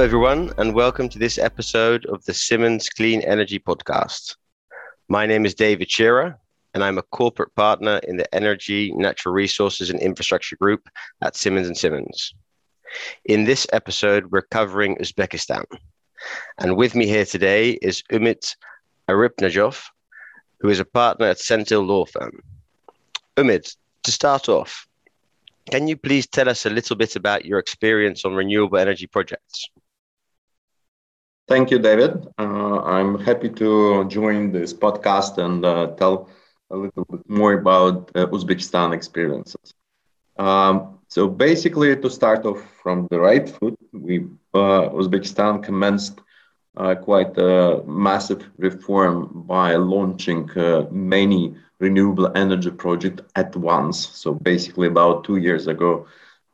Hello, everyone, and welcome to this episode of the Simmons Clean Energy Podcast. My name is David Shearer, and I'm a corporate partner in the Energy, Natural Resources, and Infrastructure Group at Simmons and Simmons. In this episode, we're covering Uzbekistan. And with me here today is Umit Aripdjanov, who is a partner at Centil Law Firm. Umit, to start off, can you please tell us a little bit about your experience on renewable energy projects? Thank you, David. Uh, I'm happy to join this podcast and uh, tell a little bit more about uh, Uzbekistan experiences. Um, so basically, to start off from the right foot, we uh, Uzbekistan commenced uh, quite a massive reform by launching uh, many renewable energy projects at once. So basically, about two years ago,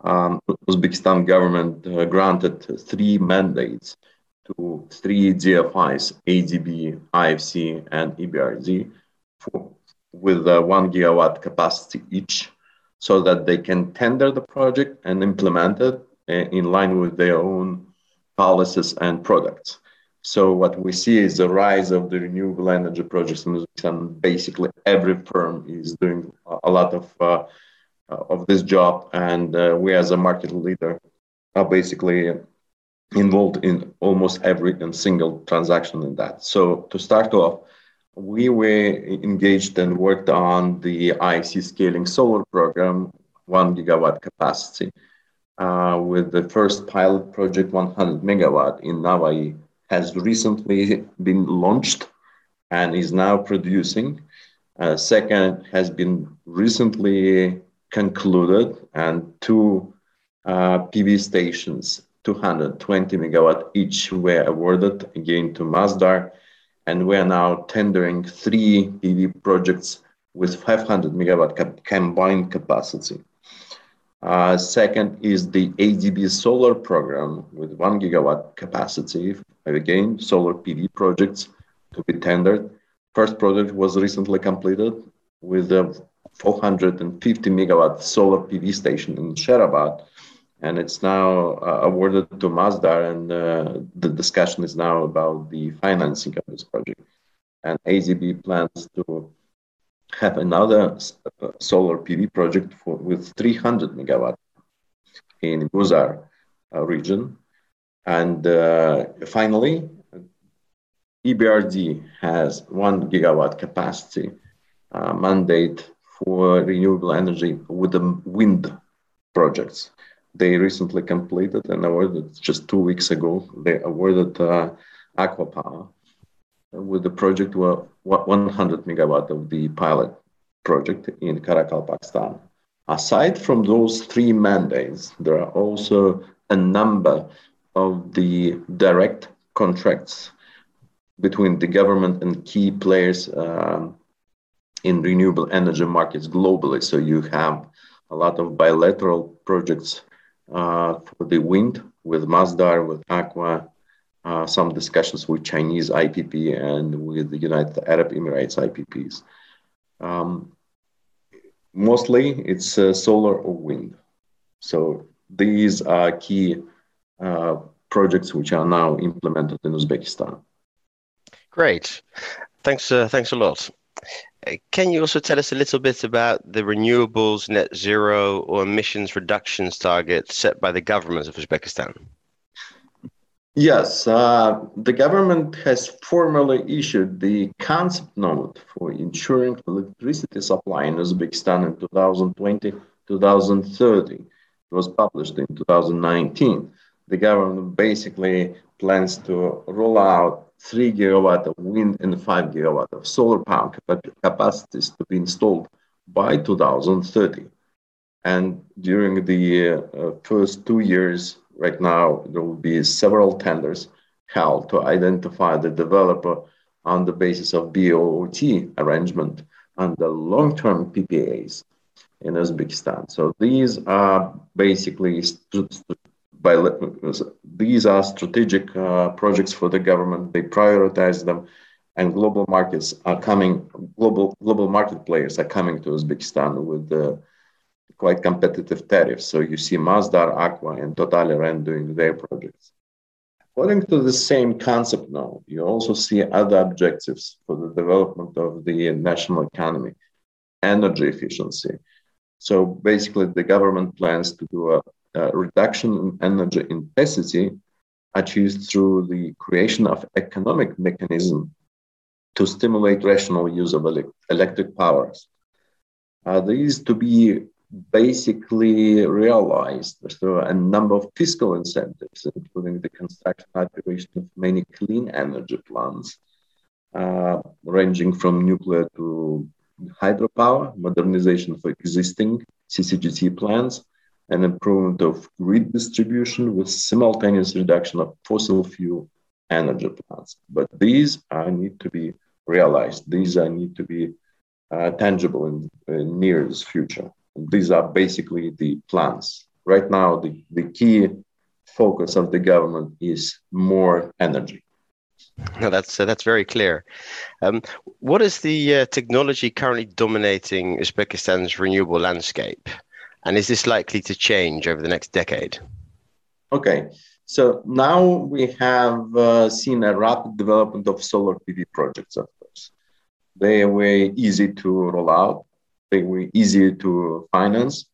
um, Uzbekistan government granted three mandates to three DFIs, ADB, IFC, and EBRD, for, with uh, one gigawatt capacity each, so that they can tender the project and implement it uh, in line with their own policies and products. So what we see is the rise of the renewable energy projects in Uzbekistan. Basically, every firm is doing a lot of uh, of this job, and uh, we as a market leader are basically involved in almost every single transaction in that. So to start off, we were engaged and worked on the IFC scaling solar program, one gigawatt capacity, uh, with the first pilot project, 100 megawatt in Navoi, has recently been launched and is now producing. Uh, second has been recently concluded, and two uh, PV stations 220 megawatt each were awarded again to Masdar. And we are now tendering three PV projects with 500 megawatt combined capacity. Uh, second is the ADB solar program with one gigawatt capacity. Again, solar PV projects to be tendered. First project was recently completed with a 450 megawatt solar PV station in Sherabad and it's now uh, awarded to Masdar, and uh, the discussion is now about the financing of this project. And ADB plans to have another uh, solar PV project for, with 300 megawatt in Guzar uh, region. And uh, finally, EBRD has one gigawatt capacity uh, mandate for renewable energy with the wind projects they recently completed and awarded just two weeks ago. They awarded uh, ACWA Power with the project 100 megawatt of the pilot project in Karakalpakstan. Aside from those three mandates, there are also a number of the direct contracts between the government and key players um, in renewable energy markets globally. So you have a lot of bilateral projects for the wind with Masdar, with ACWA, uh, some discussions with Chinese IPP and with the United Arab Emirates IPPs. Um, mostly it's uh, solar or wind. So these are key uh, projects which are now implemented in Uzbekistan. Great. Thanks, uh, thanks a lot. Can you also tell us a little bit about the renewables net zero or emissions reductions targets set by the government of Uzbekistan? Yes, uh, the government has formally issued the concept note for ensuring electricity supply in Uzbekistan in 2020 2030. It was published in 2019. The government basically plans to roll out 3 gigawatt of wind and 5 gigawatt of solar power capacities to be installed by 2030. And during the uh, first two years, right now, there will be several tenders held to identify the developer on the basis of BOOT arrangement and the long-term PPAs in Uzbekistan. So these are basically st- by these are strategic uh, projects for the government. They prioritize them, and global markets are coming. Global global market players are coming to Uzbekistan with uh, quite competitive tariffs. So you see Masdar, ACWA, and Total Eren doing their projects. according to the same concept now, you also see other objectives for the development of the national economy, energy efficiency. So basically, the government plans to do a, a reduction in energy intensity achieved through the creation of economic mechanism to stimulate rational use of electric powers. Uh, these to be basically realized through a number of fiscal incentives, including the construction and operation of many clean energy plants, uh, ranging from nuclear to hydropower, modernization of existing CCGT plants, and improvement of grid distribution with simultaneous reduction of fossil fuel energy plants. But these are need to be realized. These are need to be uh, tangible in, in nearest future. These are basically the plans. Right now, the, the key focus of the government is more energy. No, that's uh, that's very clear. Um, what is the uh, technology currently dominating Uzbekistan's renewable landscape, and is this likely to change over the next decade? Okay, so now we have uh, seen a rapid development of solar PV projects. Of course, they were easy to roll out they were easy to finance,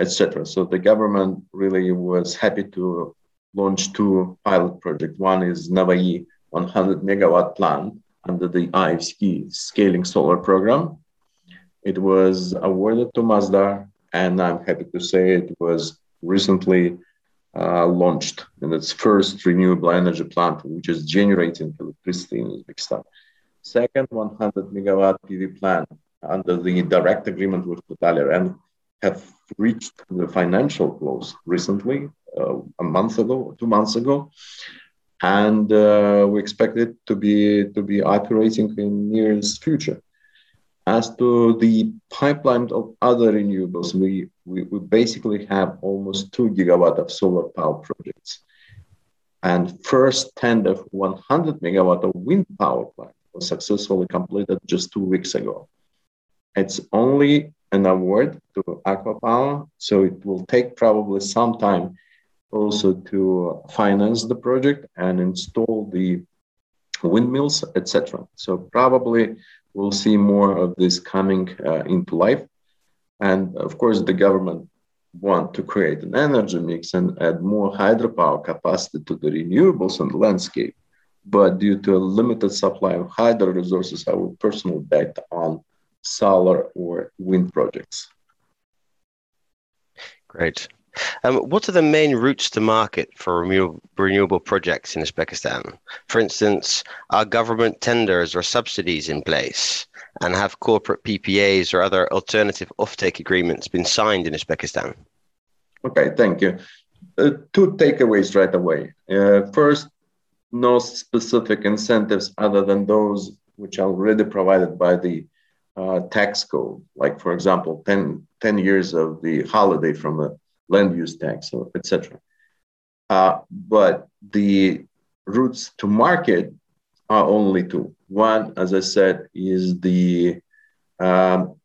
etc. So the government really was happy to launch two pilot projects. One is Navoi 100 megawatt plant under the IFC scaling solar program. It was awarded to Masdar, and I'm happy to say it was recently uh, launched in its first renewable energy plant, which is generating electricity in Uzbekistan. Second 100 megawatt PV plant under the direct agreement with Total and have reached the financial close recently, uh, a month ago, two months ago, and uh, we expect it to be to be operating in nearest future. As to the pipeline of other renewables, we, we, we basically have almost two gigawatt of solar power projects. And first tender of 100 megawatt of wind power plant was successfully completed just two weeks ago. It's only an award to ACWA Power, so it will take probably some time also to finance the project and install the windmills, etc. So probably we'll see more of this coming uh, into life. And of course, the government want to create an energy mix and add more hydropower capacity to the renewables on the landscape. But due to a limited supply of hydro resources, I will personally bet on solar or wind projects. Great. Um, what are the main routes to market for renewable, renewable projects in Uzbekistan? For instance, are government tenders or subsidies in place? And have corporate PPAs or other alternative offtake agreements been signed in Uzbekistan? Okay, thank you. Uh, two takeaways right away. Uh, first, no specific incentives other than those which are already provided by the uh, tax code, like for example, 10, 10 years of the holiday from a land use tax, etc. Uh, but the routes to market are only two. One, as I said, is the um,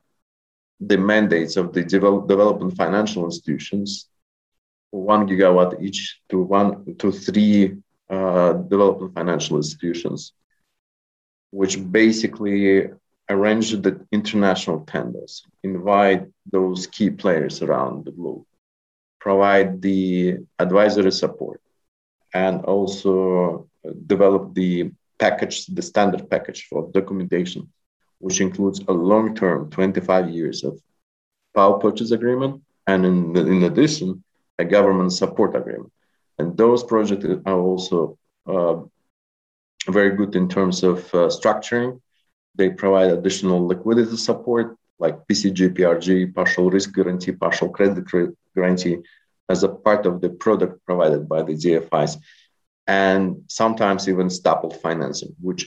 the mandates of the develop, development financial institutions, one gigawatt each to one to three uh, development financial institutions, which basically arrange the international tenders, invite those key players around the globe, provide the advisory support, and also develop the package, the standard package for documentation, which includes a long-term 25 years of power purchase agreement, and in, in addition, a government support agreement. And those projects are also uh, very good in terms of uh, structuring they provide additional liquidity support like PCG, PRG, partial risk guarantee, partial credit guarantee as a part of the product provided by the DFIs, and sometimes even stapled financing, which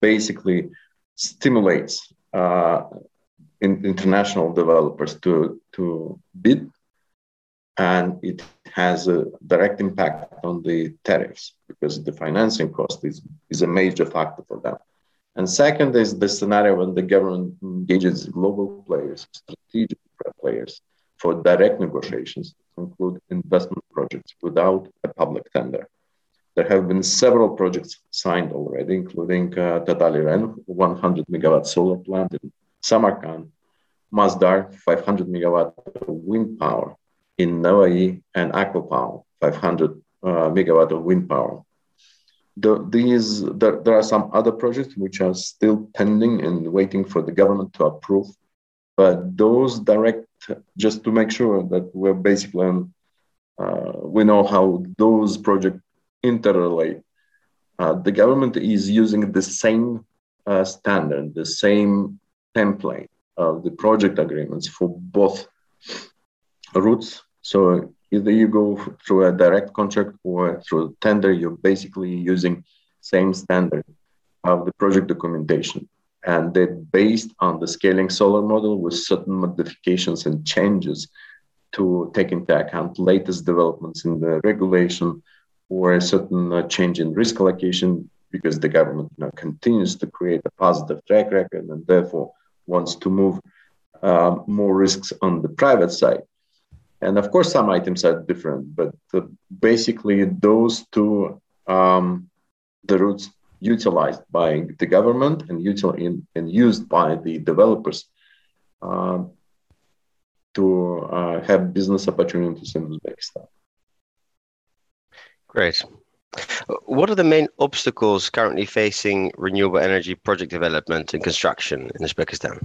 basically stimulates uh, in, international developers to, to bid, and it has a direct impact on the tariffs because the financing cost is, is a major factor for them. And second is the scenario when the government engages global players, strategic players, for direct negotiations to include investment projects without a public tender. There have been several projects signed already, including uh, Total Eren, 100 megawatt solar plant in Samarkand, Masdar, 500 megawatt wind power in Navoi, and ACWA Power, 500 uh, megawatt of wind power. The, these, there, there are some other projects which are still pending and waiting for the government to approve. But those direct, just to make sure that we're basically, uh, we know how those projects interrelate. Uh, the government is using the same uh, standard, the same template of the project agreements for both routes. So either you go through a direct contract or through tender, you're basically using same standard of the project documentation. And they're based on the scaling solar model with certain modifications and changes to take into account latest developments in the regulation or a certain uh, change in risk allocation because the government you know, continues to create a positive track record and therefore wants to move uh, more risks on the private side. And of course, some items are different, but the, basically those two, um, the routes utilized by the government and, util- in, and used by the developers uh, to uh, have business opportunities in Uzbekistan. Great. What are the main obstacles currently facing renewable energy project development and construction in Uzbekistan?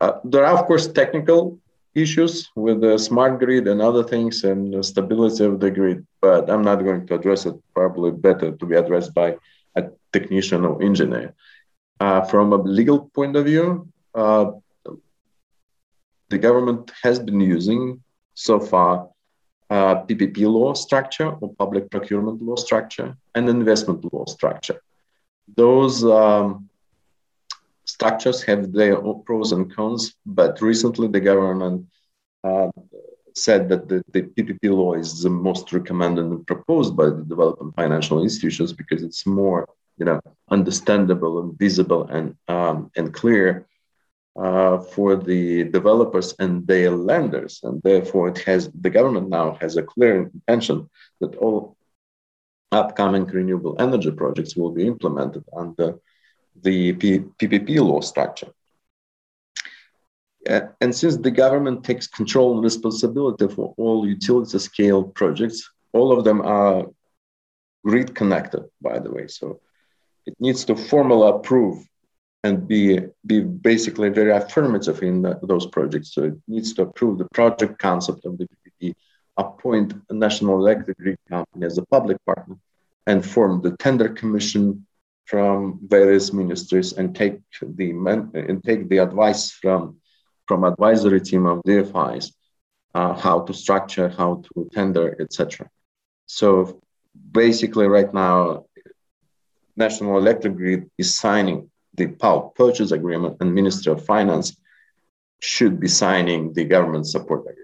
Uh, there are, of course, technical issues with the smart grid and other things and the stability of the grid, but I'm not going to address it. Probably better to be addressed by a technician or engineer. Uh, from a legal point of view, uh, the government has been using so far uh, PPP law structure or public procurement law structure and investment law structure. Those um, structures have their pros and cons, but recently the government uh, said that the, the, PPP law is the most recommended and proposed by the development financial institutions because it's more, you know, understandable and visible and um, and clear uh, for the developers and their lenders, and therefore it has the government now has a clear intention that all upcoming renewable energy projects will be implemented under the PPP law structure. Uh, and since the government takes control and responsibility for all utility scale projects, all of them are grid connected, by the way. So it needs to formally approve and be, be basically very affirmative in the, those projects. So it needs to approve the project concept of the PPP, appoint a national electric grid company as a public partner, and form the tender commission from various ministries and take the and take the advice from from advisory team of DFIs, uh, how to structure, how to tender, etc. So basically, right now, National Electric Grid is signing the power purchase agreement, and Ministry of Finance should be signing the government support agreement.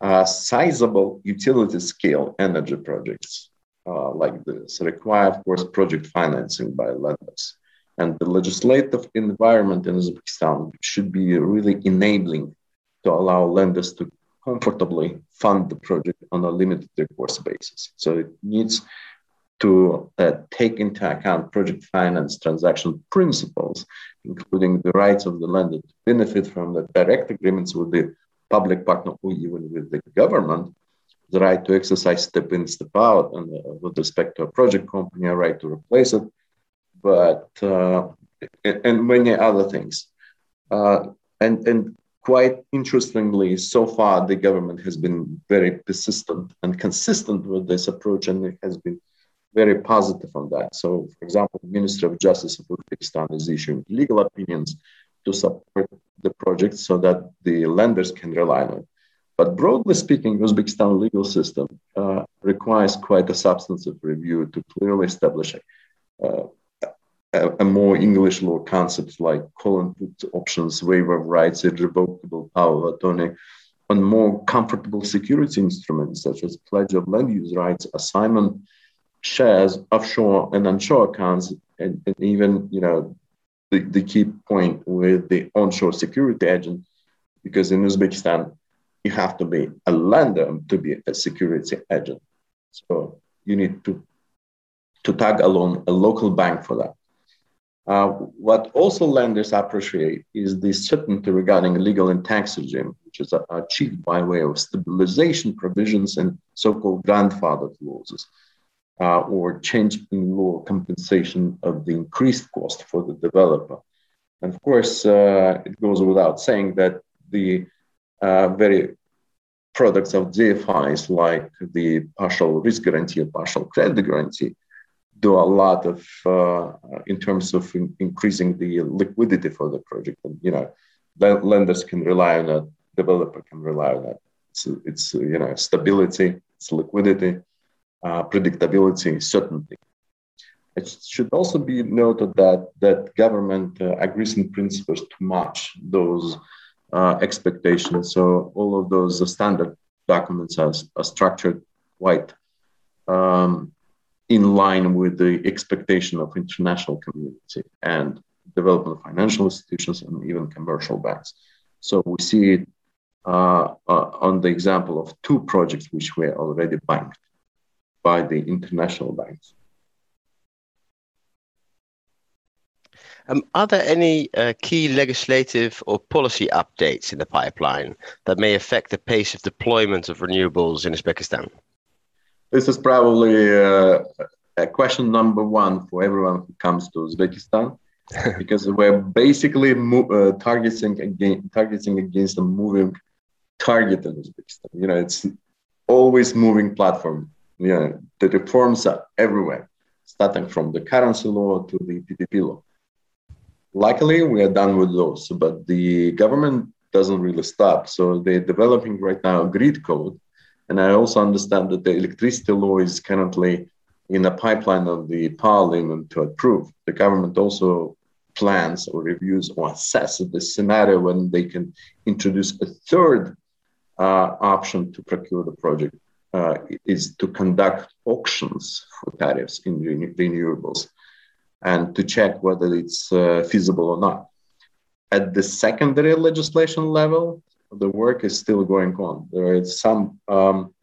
Uh, sizable utility scale energy projects uh, like this require, of course, project financing by lenders. And the legislative environment in Uzbekistan should be really enabling to allow lenders to comfortably fund the project on a limited recourse basis. So it needs to uh, take into account project finance transaction principles, including the rights of the lender to benefit from the direct agreements with the public partner or even with the government, the right to exercise step in, step out, and uh, with respect to a project company, a right to replace it, but uh, and many other things. Uh, and and quite interestingly, so far the government has been very persistent and consistent with this approach, and it has been very positive on that. So, for example, the Ministry of Justice of Uzbekistan is issuing legal opinions to support the project so that the lenders can rely on it. But broadly speaking, Uzbekistan legal system uh, requires quite a substantive review to clearly establish uh, a, a, more English law concepts like call and put options, waiver of rights, irrevocable power of attorney, and more comfortable security instruments such as pledge of land use rights, assignment shares offshore and onshore accounts, and, and even you know the, the key point with the onshore security agent, because in Uzbekistan you have to be a lender to be a security agent. So you need to to tag along a local bank for that. Uh, what also lenders appreciate is the certainty regarding legal and tax regime, which is achieved by way of stabilization provisions and so-called grandfather clauses, uh, or change in law compensation of the increased cost for the developer. And of course, uh, it goes without saying that the uh, very products of DFIs like the partial risk guarantee or partial credit guarantee do a lot of uh, in terms of in, increasing the liquidity for the project. And you know, lenders can rely on it, developer can rely on it. It's, it's you know stability, it's liquidity, uh, predictability, certainty. It should also be noted that that government uh, agrees in principles to match those uh, expectations. So all of those standard documents are, are structured quite um, in line with the expectation of international community and development financial institutions and even commercial banks. So we see it uh, uh, on the example of two projects which were already banked by the international banks. Um, are there any uh, key legislative or policy updates in the pipeline that may affect the pace of deployment of renewables in Uzbekistan? This is probably uh, a question number one for everyone who comes to Uzbekistan, because we're basically mo- uh, targeting against targeting against a moving target in Uzbekistan. You know, it's always moving platform. You know, the reforms are everywhere, starting from the currency law to the PPP law. Luckily, we are done with those, but the government doesn't really stop. So they're developing right now a grid code and I also understand that the electricity law is currently in a pipeline of the parliament to approve. The government also plans or reviews or assesses the scenario when they can introduce a third uh, option to procure the project uh, is to conduct auctions for tariffs in renewables and to check whether it's uh, feasible or not. At the secondary legislation level, the work is still going on. There are some um,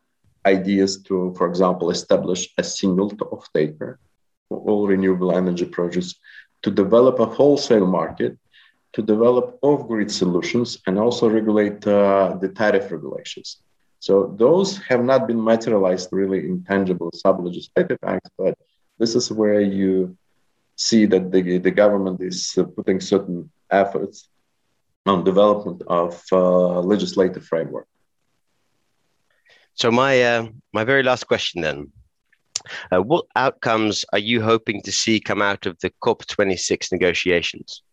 ideas to, for example, establish a single off-taker for all renewable energy projects, to develop a wholesale market, to develop off-grid solutions, and also regulate uh, the tariff regulations. So those have not been materialized really in tangible sub-legislative acts, but this is where you see that the, the government is uh, putting certain efforts on development of uh, legislative framework. So my uh, my very last question then. Uh, what outcomes are you hoping to see come out of the COP26 negotiations?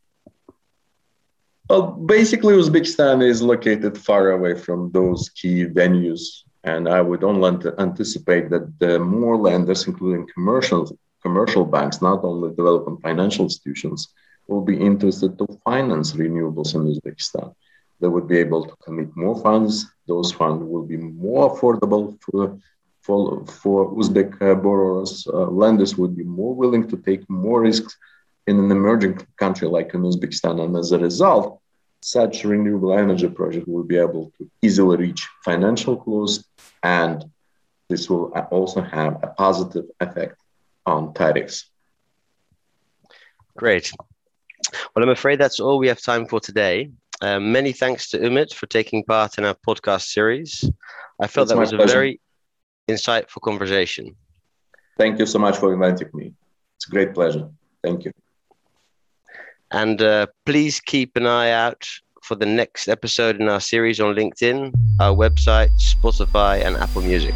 Well, basically, Uzbekistan is located far away from those key venues, and I would only anticipate that the more lenders, including commercial commercial banks, not only development financial institutions, will be interested to finance renewables in Uzbekistan. They would be able to commit more funds. Those funds will be more affordable for, for, for Uzbek uh, borrowers. Uh, lenders would be more willing to take more risks in an emerging country like in Uzbekistan. And as a result, such renewable energy project will be able to easily reach financial close and this will also have a positive effect on tariffs. Great. Well, I'm afraid that's all we have time for today. Um, many thanks to Umit for taking part in our podcast series. I felt it's that was pleasure. a very insightful conversation. Thank you so much for inviting me. It's a great pleasure. Thank you. And uh, please keep an eye out for the next episode in our series on LinkedIn, our website, Spotify, and Apple Music.